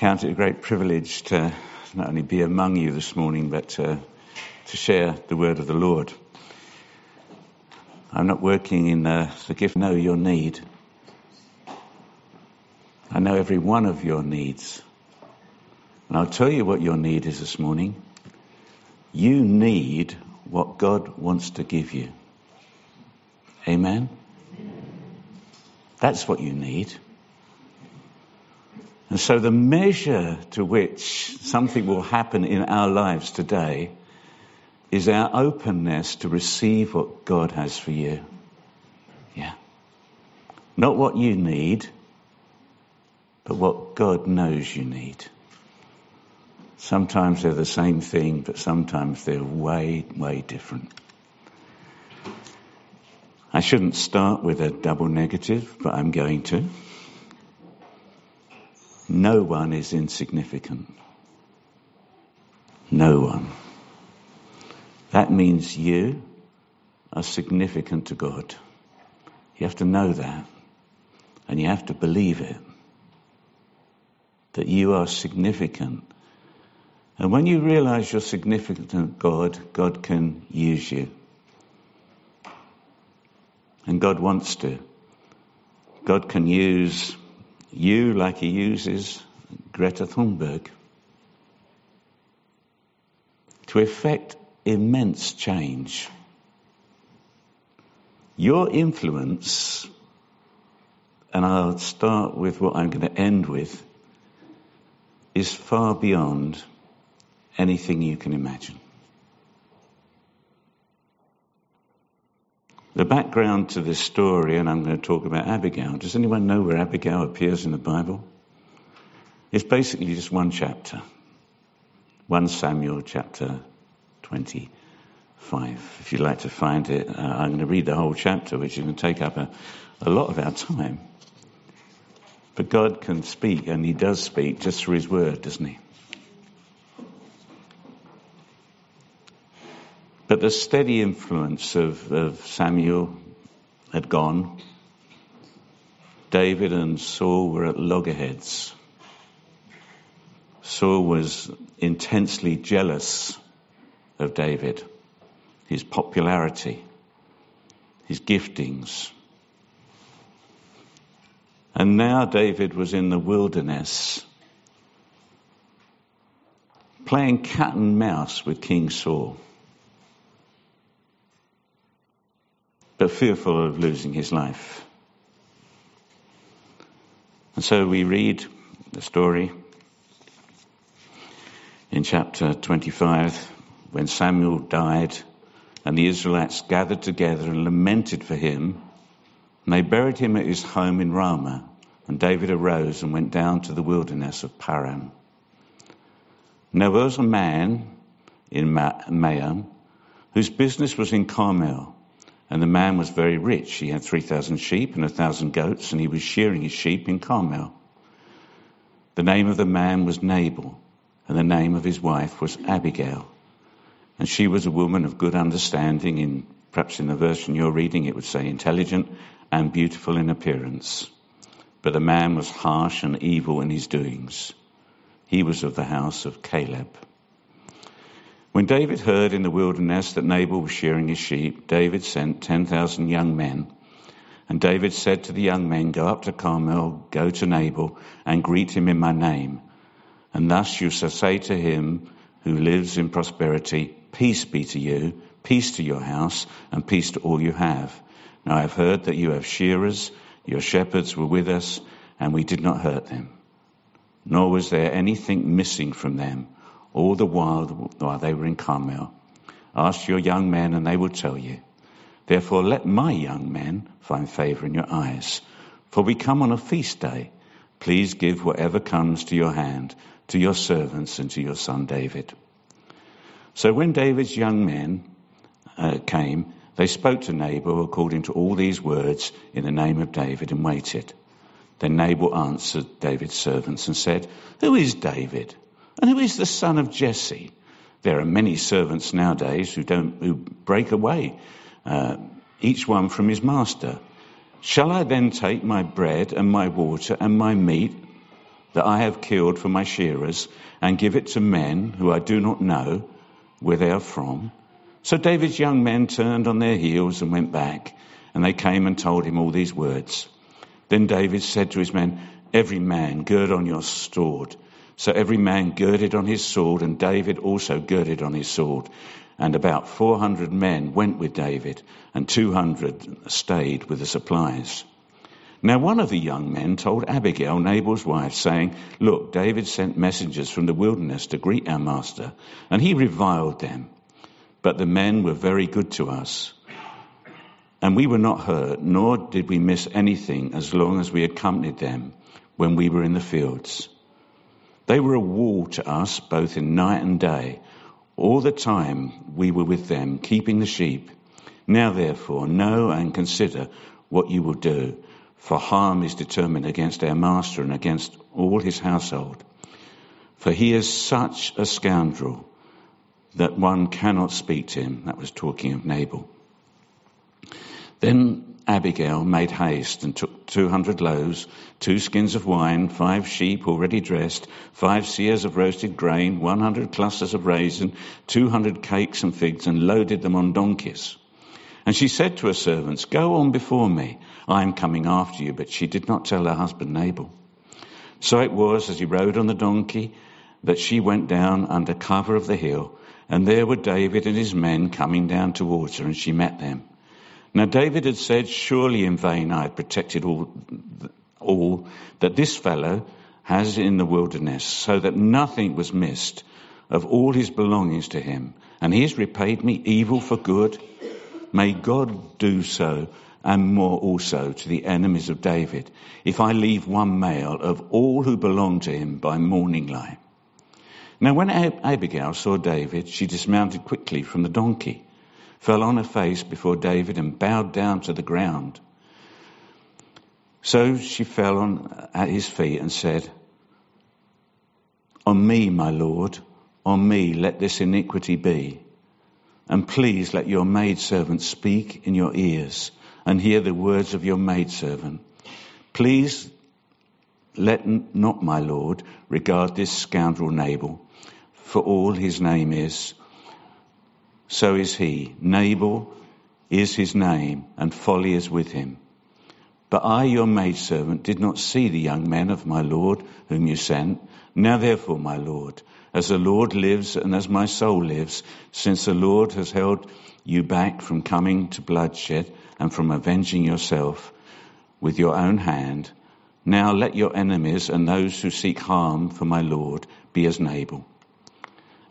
count it a great privilege to not only be among you this morning, but to, share the word of the Lord. I'm not working in the, gift, know your need. I know every one of your needs. And I'll tell you what your need is this morning. You need what God wants to give you. Amen? That's what you need. And so the measure to which something will happen in our lives today is our openness to receive what God has for you. Yeah. Not what you need, but what God knows you need. Sometimes they're the same thing, but sometimes they're way, way different. I shouldn't start with a double negative, but I'm going to. No one is insignificant. No one. That means you are significant to God. You have to know that. And you have to believe it. That you are significant. And when you realize you're significant to God, God can use you. And God wants to. God can use you like he uses Greta Thunberg to effect immense change. Your influence, and I'll start with what I'm going to end with, is far beyond anything you can imagine. The background to this story, and I'm going to talk about Abigail. Does anyone know where Abigail appears in the Bible? It's basically just one chapter. 1 Samuel chapter 25. If you'd like to find it, uh, I'm going to read the whole chapter, which is going to take up a, a lot of our time. But God can speak, and He does speak just through His word, doesn't He? But the steady influence of, of Samuel had gone. David and Saul were at loggerheads. Saul was intensely jealous of David, his popularity, his giftings. And now David was in the wilderness playing cat and mouse with King Saul. But fearful of losing his life. And so we read the story in chapter 25 when Samuel died and the Israelites gathered together and lamented for him. And they buried him at his home in Ramah. And David arose and went down to the wilderness of Paran. And there was a man in Maon whose business was in Carmel and the man was very rich. He had 3,000 sheep and a 1,000 goats, and he was shearing his sheep in Carmel. The name of the man was Nabal, and the name of his wife was Abigail. And she was a woman of good understanding, in perhaps in the version you're reading it would say intelligent and beautiful in appearance. But the man was harsh and evil in his doings. He was of the house of Caleb. When David heard in the wilderness that Nabal was shearing his sheep, David sent 10,000 young men. And David said to the young men, Go up to Carmel, go to Nabal, and greet him in my name. And thus you shall say to him who lives in prosperity, Peace be to you, peace to your house, and peace to all you have. Now I have heard that you have shearers, your shepherds were with us, and we did not hurt them. Nor was there anything missing from them all the while while they were in Carmel. Ask your young men and they will tell you. Therefore let my young men find favor in your eyes. For we come on a feast day. Please give whatever comes to your hand to your servants and to your son David. So when David's young men uh, came, they spoke to Nabal according to all these words in the name of David and waited. Then Nabal answered David's servants and said, Who is David? And who is the son of Jesse? There are many servants nowadays who don't who break away, uh, each one from his master. Shall I then take my bread and my water and my meat that I have killed for my shearers and give it to men who I do not know where they are from? So David's young men turned on their heels and went back, and they came and told him all these words. Then David said to his men, Every man gird on your sword. So every man girded on his sword, and David also girded on his sword. And about 400 men went with David, and 200 stayed with the supplies. Now, one of the young men told Abigail, Nabal's wife, saying, Look, David sent messengers from the wilderness to greet our master, and he reviled them. But the men were very good to us. And we were not hurt, nor did we miss anything as long as we accompanied them when we were in the fields. They were a wall to us both in night and day, all the time we were with them, keeping the sheep. Now, therefore, know and consider what you will do for harm is determined against our master and against all his household. For he is such a scoundrel that one cannot speak to him. That was talking of Nabal. Then Abigail made haste and took 200 loaves, two skins of wine, five sheep already dressed, five seahs of roasted grain, 100 clusters of raisin, 200 cakes and figs, and loaded them on donkeys. And she said to her servants, Go on before me. I am coming after you. But she did not tell her husband Nabal. So it was, as he rode on the donkey, that she went down under cover of the hill, and there were David and his men coming down towards her, and she met them. Now David had said, Surely in vain I have protected all, all that this fellow has in the wilderness, so that nothing was missed of all his belongings to him. And he has repaid me evil for good. May God do so and more also to the enemies of David, if I leave one male of all who belong to him by morning light. Now when Abigail saw David, she dismounted quickly from the donkey, fell on her face before David and bowed down to the ground. So she fell on at his feet and said, On me, my Lord, on me let this iniquity be. And please let your maidservant speak in your ears and hear the words of your maidservant. Please let not my Lord regard this scoundrel Nabal, for all his name is, so is he. Nabal is his name, and folly is with him. But I, your maidservant, did not see the young men of my Lord whom you sent. Now therefore, my Lord, as the Lord lives and as my soul lives, since the Lord has held you back from coming to bloodshed and from avenging yourself with your own hand, now let your enemies and those who seek harm for my Lord be as Nabal.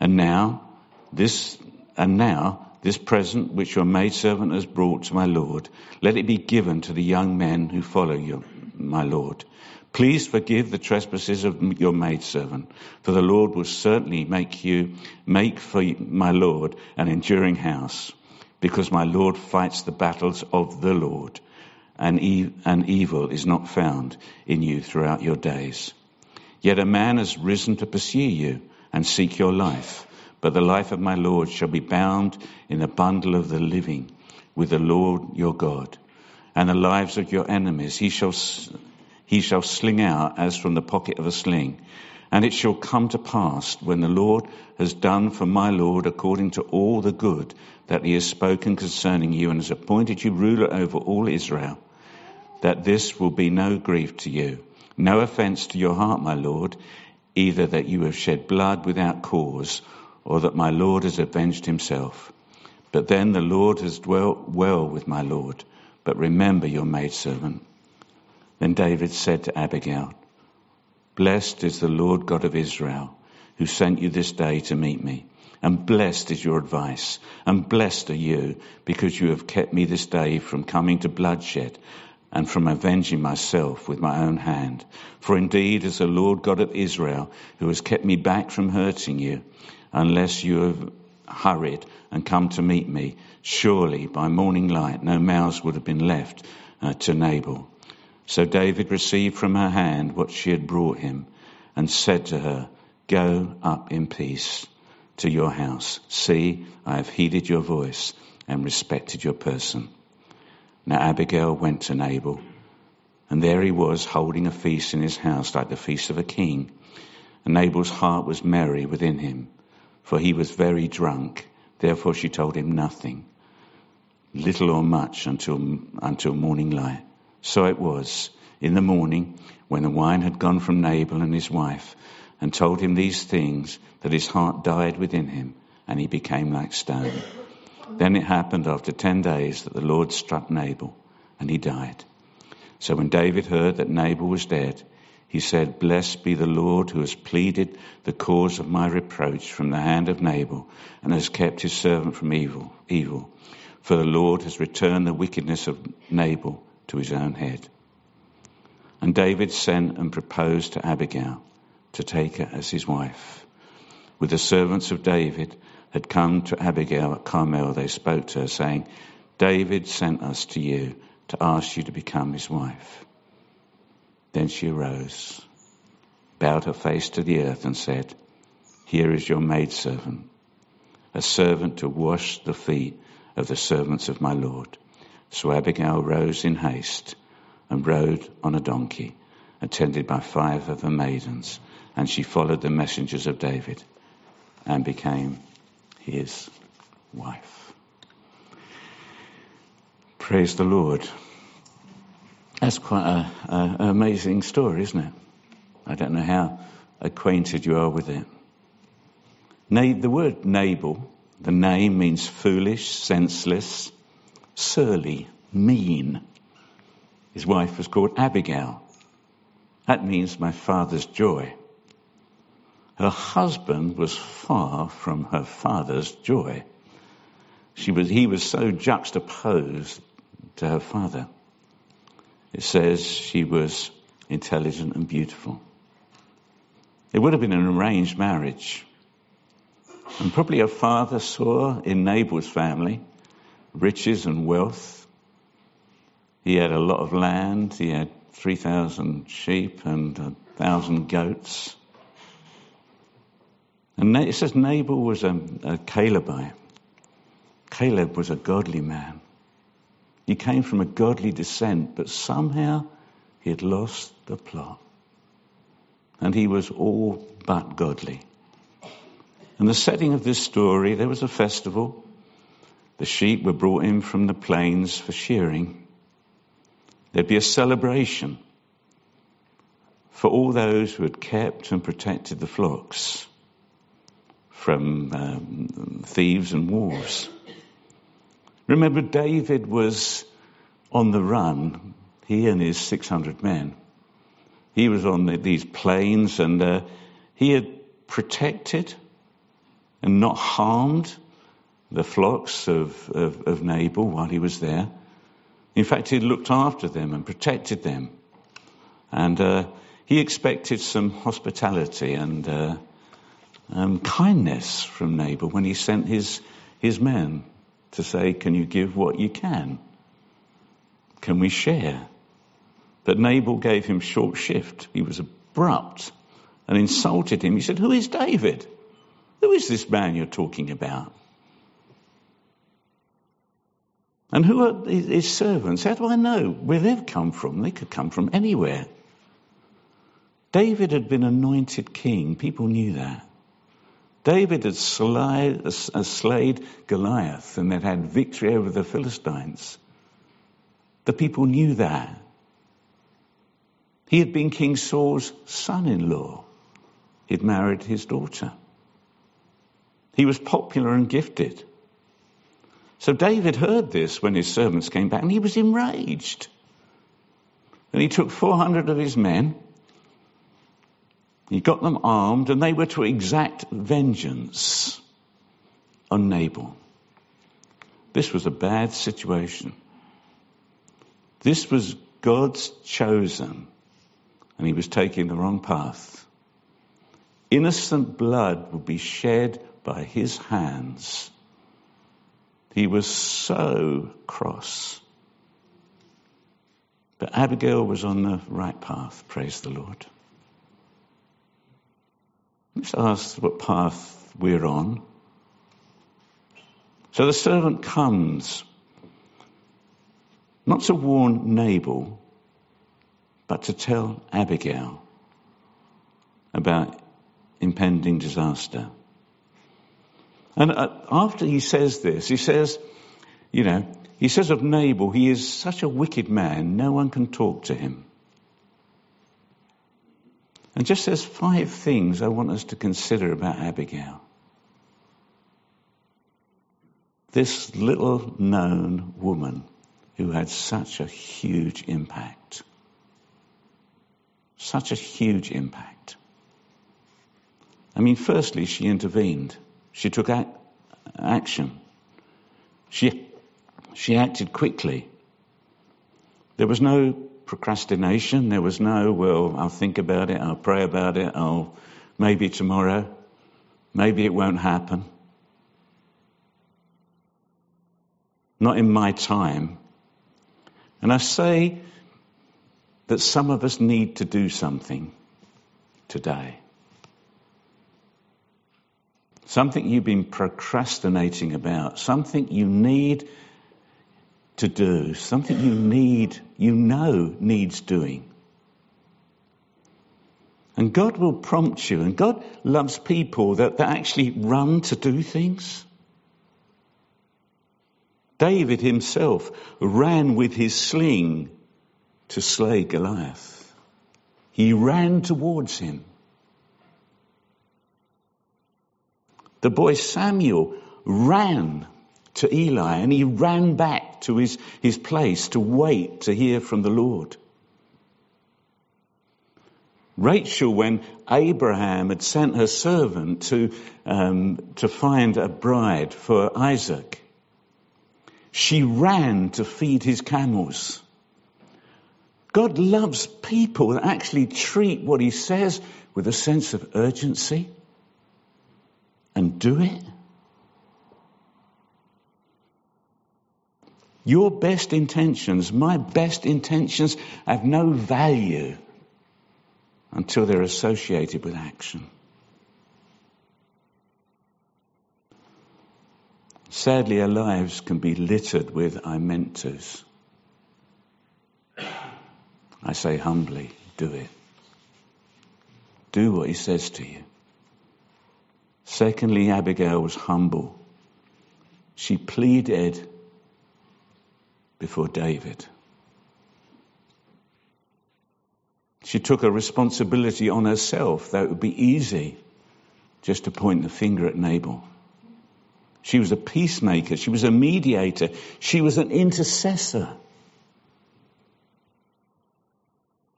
And now, this, and now, this present which your maidservant has brought to my Lord, let it be given to the young men who follow you, my Lord. Please forgive the trespasses of your maidservant, for the Lord will certainly make you, make for my Lord an enduring house, because my Lord fights the battles of the Lord, and, and evil is not found in you throughout your days. Yet a man has risen to pursue you and seek your life, but the life of my Lord shall be bound in the bundle of the living with the Lord your God, and the lives of your enemies he shall he shall sling out as from the pocket of a sling. And it shall come to pass when the Lord has done for my Lord according to all the good that he has spoken concerning you and has appointed you ruler over all Israel, that this will be no grief to you, no offense to your heart, my Lord, either that you have shed blood without cause or that my Lord has avenged himself. But then the Lord has dwelt well with my Lord. But remember your maidservant. Then David said to Abigail, Blessed is the Lord God of Israel, who sent you this day to meet me. And blessed is your advice, and blessed are you, because you have kept me this day from coming to bloodshed, and from avenging myself with my own hand. For indeed, as the Lord God of Israel, who has kept me back from hurting you, unless you have hurried and come to meet me, surely by morning light no mouths would have been left uh, to Nabal. So David received from her hand what she had brought him and said to her, Go up in peace to your house. See, I have heeded your voice and respected your person. Now Abigail went to Nabal And there he was holding a feast in his house like the feast of a king. And Nabal's heart was merry within him, for he was very drunk. Therefore she told him nothing, little or much, until, until morning light. So it was in the morning when the wine had gone from Nabal and his wife, and told him these things, that his heart died within him, and he became like stone. Then it happened after ten days that the Lord struck Nabal, and he died. So when David heard that Nabal was dead, he said, Blessed be the Lord who has pleaded the cause of my reproach from the hand of Nabal and has kept his servant from evil. evil. For the Lord has returned the wickedness of Nabal to his own head. And David sent and proposed to Abigail to take her as his wife. With the servants of David had come to Abigail at Carmel, they spoke to her, saying, David sent us to you to ask you to become his wife. Then she arose, bowed her face to the earth, and said, Here is your maidservant, a servant to wash the feet of the servants of my Lord. So Abigail rose in haste and rode on a donkey, attended by five of her maidens, and she followed the messengers of David and became his wife. Praise the Lord. That's quite an amazing story, isn't it? I don't know how acquainted you are with it. the word Nabal, the name means foolish, senseless, surly, mean. His wife was called Abigail. That means my father's joy. Her husband was far from her father's joy. She was, he was so juxtaposed to her father. It says she was intelligent and beautiful. It would have been an arranged marriage. And probably her father saw in Nabal's family riches and wealth. He had a lot of land. He had 3,000 sheep and a thousand goats. And it says Nabal was a, a Calebite. Caleb was a godly man. He came from a godly descent, but somehow he had lost the plot. And he was all but godly. In the setting of this story, there was a festival. The sheep were brought in from the plains for shearing. There'd be a celebration for all those who had kept and protected the flocks from um, thieves and wolves. Remember, David was on the run, he and his 600 men. He was on the, these plains and uh, he had protected and not harmed the flocks of, of, of Nabal while he was there. In fact, he looked after them and protected them. And uh, he expected some hospitality and uh, um, kindness from Nabal when he sent his, his men to say, Can you give what you can? Can we share? But Nabal gave him short shift. He was abrupt and insulted him. He said, Who is David? Who is this man you're talking about? And who are his servants? How do I know where they've come from? They could come from anywhere. David had been anointed king. People knew that. David had slayed, uh, slayed Goliath and they'd had victory over the Philistines. The people knew that. He had been King Saul's son in law. He'd married his daughter. He was popular and gifted. So David heard this when his servants came back and he was enraged. And he took 400 of his men he got them armed and they were to exact vengeance on Nabal. This was a bad situation. This was God's chosen and he was taking the wrong path. Innocent blood would be shed by his hands. He was so cross. But Abigail was on the right path, praise the Lord. Let's ask what path we're on. So the servant comes, not to warn Nabal, but to tell Abigail about impending disaster. And uh, after he says this, he says, you know, he says of Nabal, he is such a wicked man, no one can talk to him. And just says five things I want us to consider about Abigail. This little known woman who had such a huge impact. Such a huge impact. I mean, firstly, she intervened. She took action. She, she acted quickly. There was no procrastination. There was no, well, I'll think about it, I'll pray about it, I'll maybe tomorrow, maybe it won't happen. Not in my time. And I say that some of us need to do something today. Something you've been procrastinating about, something you need to do, something you need, you know needs doing. And God will prompt you, and God loves people that, that actually run to do things. David himself ran with his sling to slay Goliath. He ran towards him. The boy Samuel ran to Eli and he ran back to his, his place to wait to hear from the Lord. Rachel, when Abraham had sent her servant to, um, to find a bride for Isaac, she ran to feed his camels. God loves people that actually treat what he says with a sense of urgency and do it. Your best intentions, my best intentions, have no value until they're associated with action. Sadly, our lives can be littered with I meant tos. I say humbly, do it. Do what he says to you. Secondly, Abigail was humble. She pleaded before David. She took a responsibility on herself that would be easy just to point the finger at Nabal. She was a peacemaker. She was a mediator. She was an intercessor.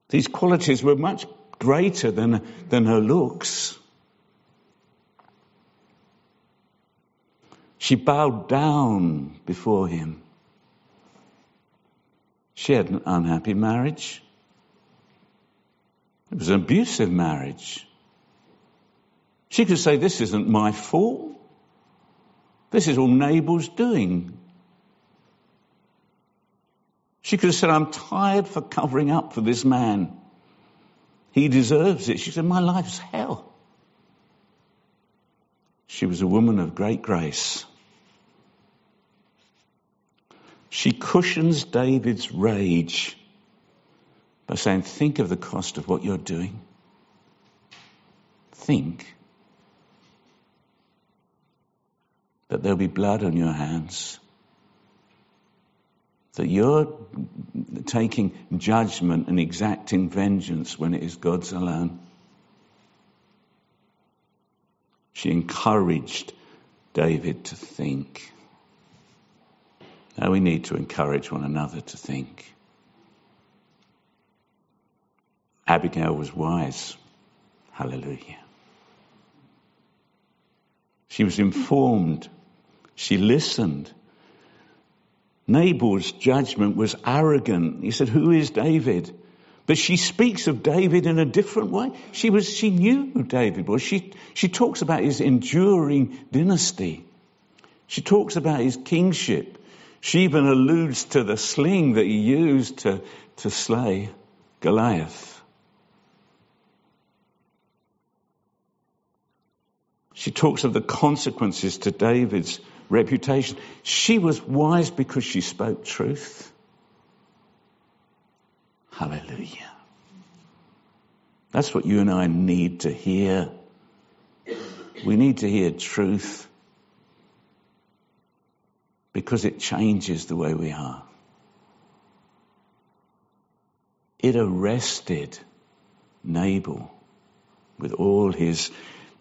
These qualities were much greater than, than her looks. She bowed down before him. She had an unhappy marriage. It was an abusive marriage. She could say, This isn't my fault. This is all Nabal's doing. She could have said, I'm tired for covering up for this man. He deserves it. She said, My life's hell. She was a woman of great grace. She cushions David's rage by saying, Think of the cost of what you're doing. Think that there'll be blood on your hands, that you're taking judgment and exacting vengeance when it is God's alone. She encouraged David to think. Now we need to encourage one another to think. Abigail was wise. Hallelujah. She was informed. She listened. Nabal's judgment was arrogant. He said, Who is David? But she speaks of David in a different way. She was, she knew who David was. She, she talks about his enduring dynasty. She talks about his kingship. She even alludes to the sling that he used to, to slay Goliath. She talks of the consequences to David's reputation. She was wise because she spoke truth. Hallelujah. That's what you and I need to hear. We need to hear truth because it changes the way we are. It arrested Nabal with all his,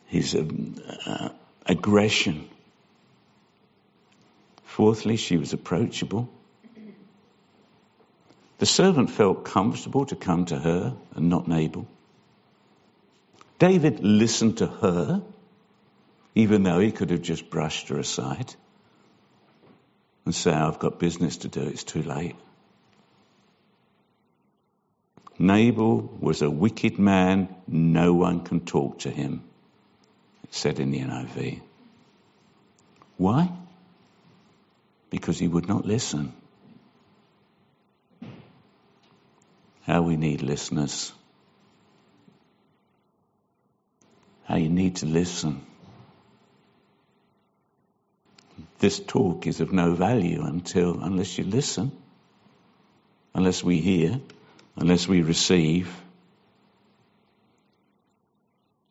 his um, uh, aggression. Fourthly, she was approachable. The servant felt comfortable to come to her and not Nabal. David listened to her, even though he could have just brushed her aside and say, I've got business to do, it's too late. Nabal was a wicked man, no one can talk to him, it said in the NIV. Why? Because he would not listen. How we need listeners. How you need to listen. This talk is of no value until, unless you listen, unless we hear, unless we receive.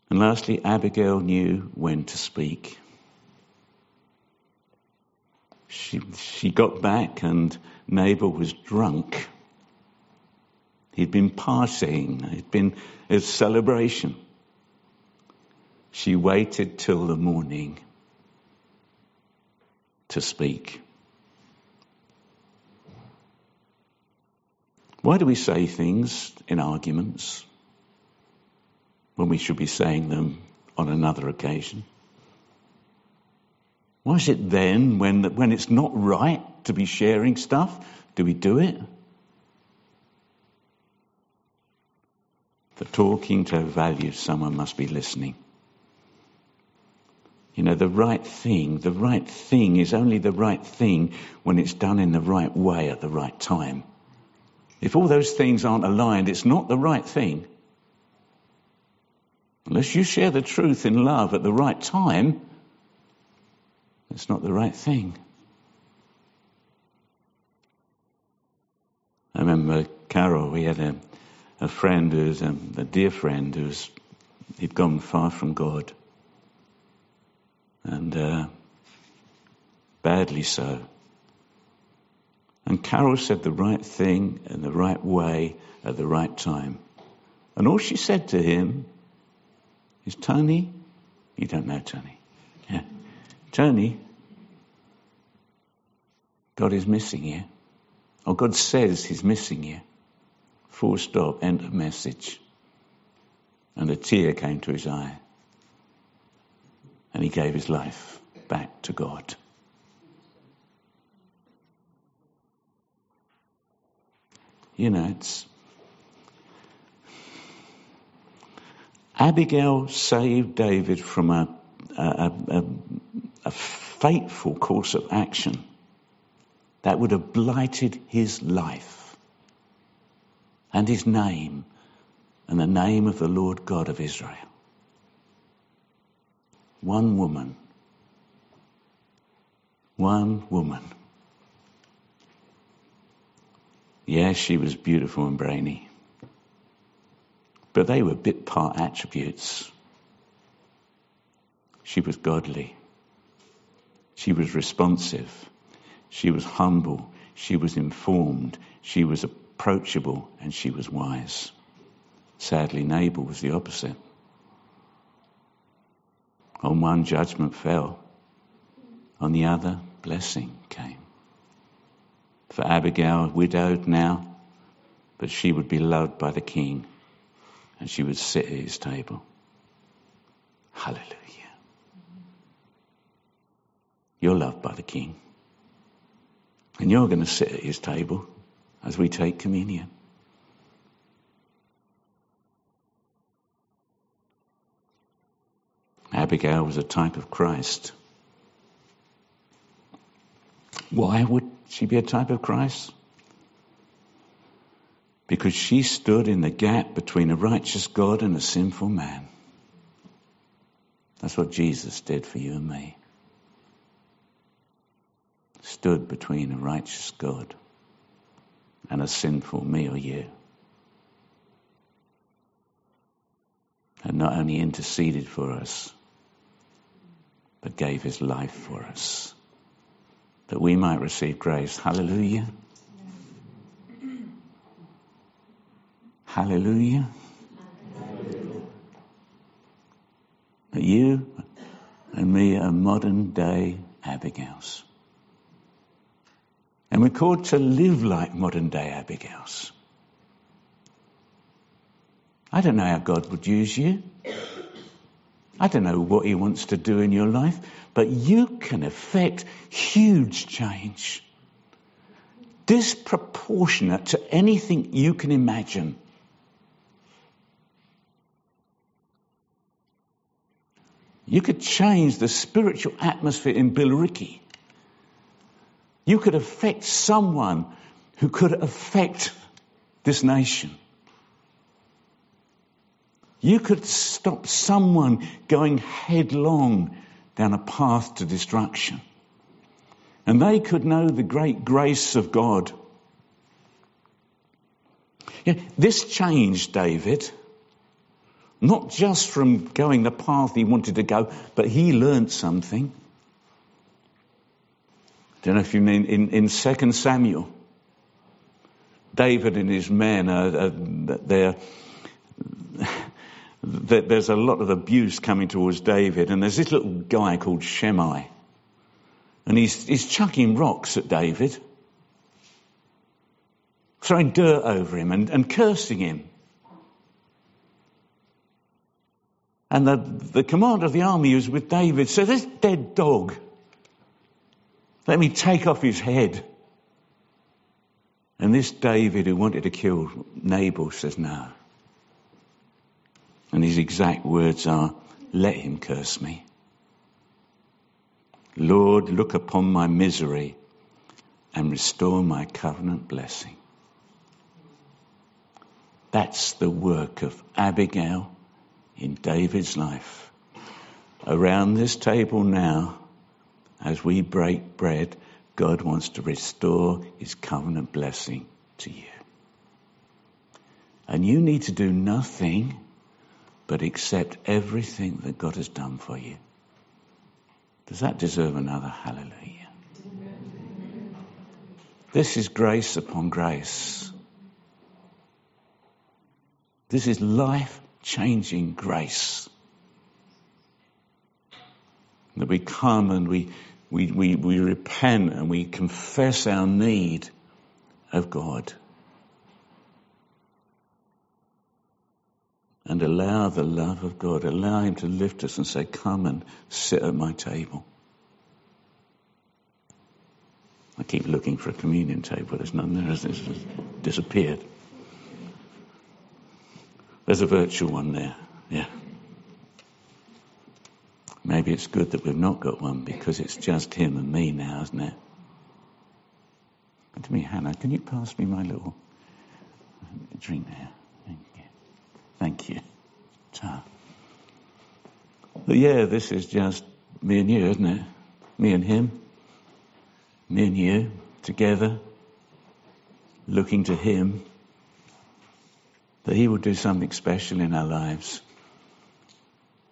And lastly, Abigail knew when to speak. She, she got back and Nabal was drunk. He'd been partying. It'd been a celebration. She waited till the morning to speak. Why do we say things in arguments when we should be saying them on another occasion? Why is it then, when, when it's not right to be sharing stuff, do we do it? For talking to value, someone must be listening. You know, the right thing, the right thing is only the right thing when it's done in the right way at the right time. If all those things aren't aligned, it's not the right thing. Unless you share the truth in love at the right time, it's not the right thing. I remember Carol, we had a, a friend who's a, um, a dear friend who's he'd gone far from God. And uh, badly so. And Carol said the right thing in the right way at the right time. And all she said to him is, Tony, you don't know Tony. Yeah. Tony, God is missing you. Or God says he's missing you. Full stop, end of message. And a tear came to his eye. And he gave his life back to God. You know, it's. Abigail saved David from a, a, a, a fateful course of action that would have blighted his life and his name and the name of the Lord God of Israel. One woman. One woman. Yes, she was beautiful and brainy. But they were bit part attributes. She was godly. She was responsive. She was humble. She was informed. She was approachable and she was wise. Sadly, Nabal was the opposite. On one, judgment fell. On the other, blessing came for Abigail, widowed now, but she would be loved by the king and she would sit at his table. Hallelujah. You're loved by the king. And you're going to sit at his table as we take communion. Abigail was a type of Christ. Why would she be a type of Christ? Because she stood in the gap between a righteous God and a sinful man. That's what Jesus did for you and me. Stood between a righteous God and a sinful me or you. and not only interceded for us, but gave his life for us, that we might receive grace. Hallelujah. Hallelujah. That you and me are modern day Abigails. And we're called to live like modern day Abigails. I don't know how God would use you. I don't know what He wants to do in your life, but you can effect huge change. Disproportionate to anything you can imagine. You could change the spiritual atmosphere in Billericay. You could affect someone who could affect this nation. You could stop someone going headlong down a path to destruction. And they could know the great grace of God. this changed David. Not just from going the path he wanted to go, but he learned something. I don't know if you mean in, in 2 Samuel, David and his men are, are they're, there's a lot of abuse coming towards David, and there's this little guy called Shimei, and he's, he's chucking rocks at David, throwing dirt over him and, and cursing him. And the, the commander of the army who's with David said, This dead dog, let me take off his head. And this David, who wanted to kill Nabal, says, No. And his exact words are, Let him curse me. Lord, look upon my misery and restore my covenant blessing. That's the work of Abigail in David's life. Around this table now, as we break bread, God wants to restore his covenant blessing to you. And you need to do nothing but accept everything that God has done for you. Does that deserve another hallelujah? This is grace upon grace. This is life changing grace. That we come and we, we, we, we repent and we confess our need of God. And allow the love of God, allow Him to lift us and say, Come and sit at my table. I keep looking for a communion table. There's none there. It's disappeared. There's a virtual one there. Yeah. Maybe it's good that we've not got one because it's just him and me now, isn't it? to me, Hannah, can you pass me my little drink there? Thank you. But yeah, this is just me and you, isn't it? Me and him. Me and you together, looking to him that He will do something special in our lives.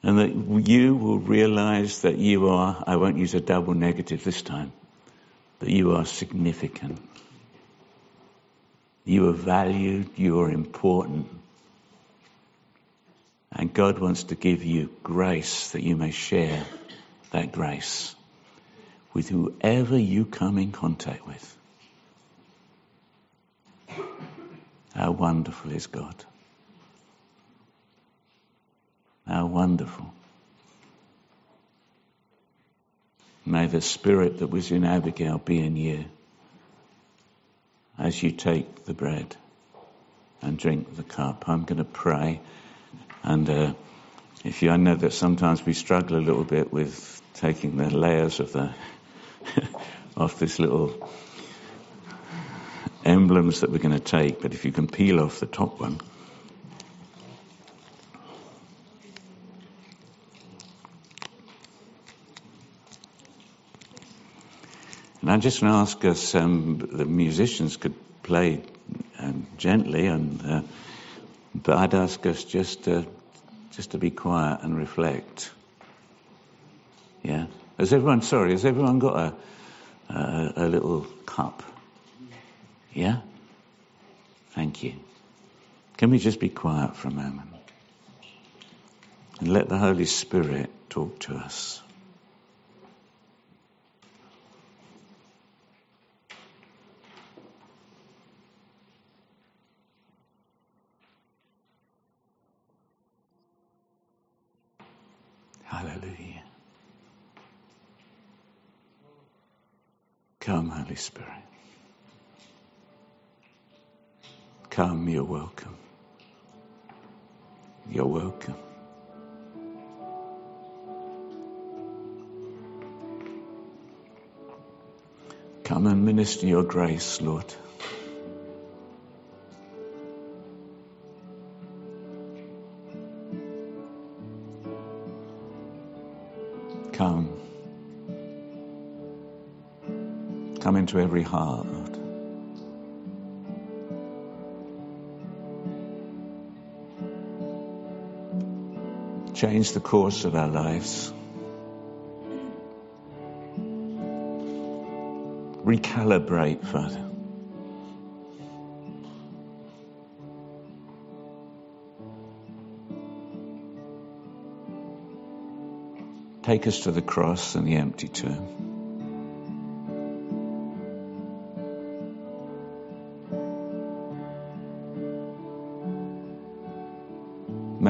And that you will realize that you are, I won't use a double negative this time, but you are significant. You are valued, you are important. And God wants to give you grace that you may share that grace with whoever you come in contact with. How wonderful is God. How wonderful. May the spirit that was in Abigail be in you as you take the bread and drink the cup. I'm going to pray. And uh, if you, I know that sometimes we struggle a little bit with taking the layers of the off this little emblems that we're going to take, but if you can peel off the top one. And I just want to ask us, um, the musicians could play um, gently, and uh, but I'd ask us just to just to be quiet and reflect. Yeah? Has everyone, sorry, has everyone got a, a, a little cup? Yeah? Thank you. Can we just be quiet for a moment? And let the Holy Spirit talk to us. Hallelujah. Come, Holy Spirit. Come, you're welcome. You're welcome. Come and minister your grace, Lord. Into every heart. Change the course of our lives. Recalibrate, Father. Take us to the cross and the empty tomb.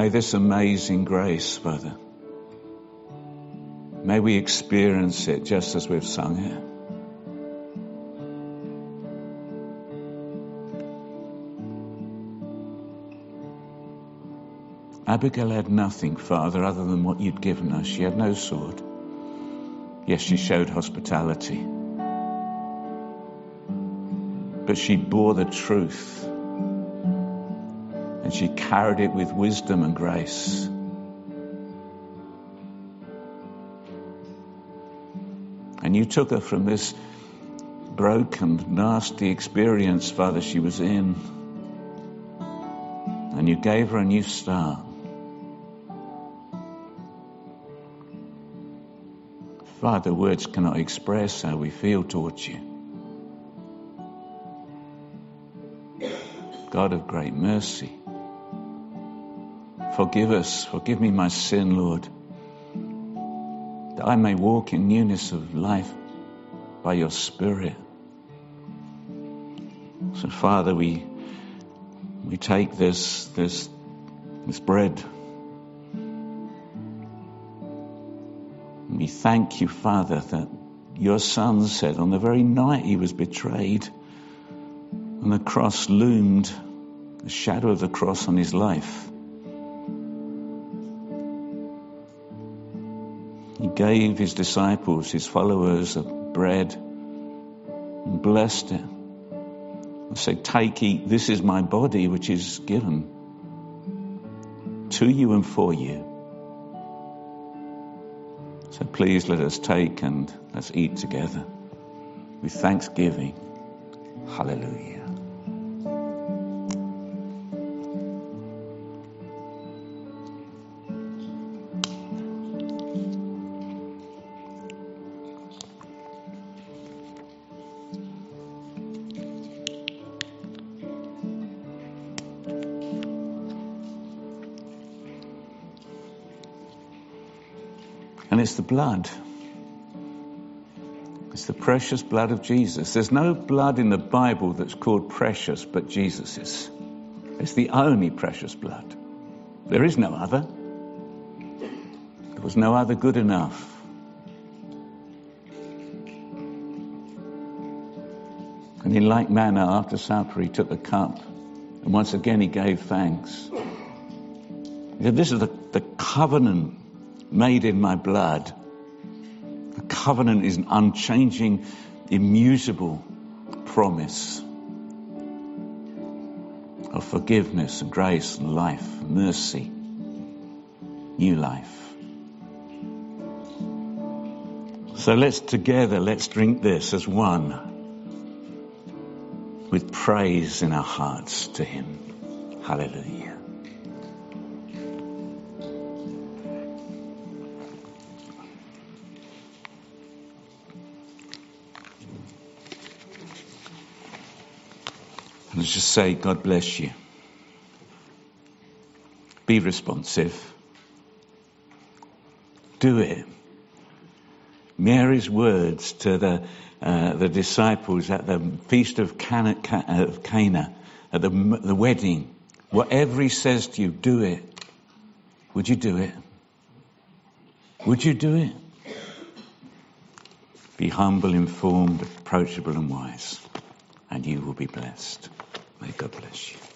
May this amazing grace, Father, may we experience it just as we've sung it. Abigail had nothing, Father, other than what you'd given her. She had no sword. Yes, she showed hospitality. But she bore the truth. And she carried it with wisdom and grace. And you took her from this broken, nasty experience, Father, she was in. And you gave her a new start. Father, words cannot express how we feel towards you. God of great mercy, forgive us, forgive me my sin, Lord, that I may walk in newness of life by your Spirit. So, Father, we we take this this this bread We thank you, Father, that your Son said on the very night he was betrayed, and the cross loomed, the shadow of the cross on his life. Gave his disciples, his followers, bread and blessed it. And said, Take, eat, this is my body which is given to you and for you. So please let us take and let's eat together with thanksgiving. Hallelujah. Blood. It's the precious blood of Jesus. There's no blood in the Bible that's called precious but Jesus's. It's the only precious blood. There is no other. There was no other good enough. And in like manner, after supper, he took the cup, and once again he gave thanks. He said, This is the, the covenant made in my blood. Covenant is an unchanging, immutable promise of forgiveness and grace and life, mercy, new life. So let's together, let's drink this as one with praise in our hearts to Him. Hallelujah. Just say, God bless you. Be responsive. Do it. Mary's words to the, uh, the disciples at the feast of Cana, of Cana at the, the wedding, whatever he says to you, do it. Would you do it? Would you do it? Be humble, informed, approachable and wise, and you will be blessed. May God bless you.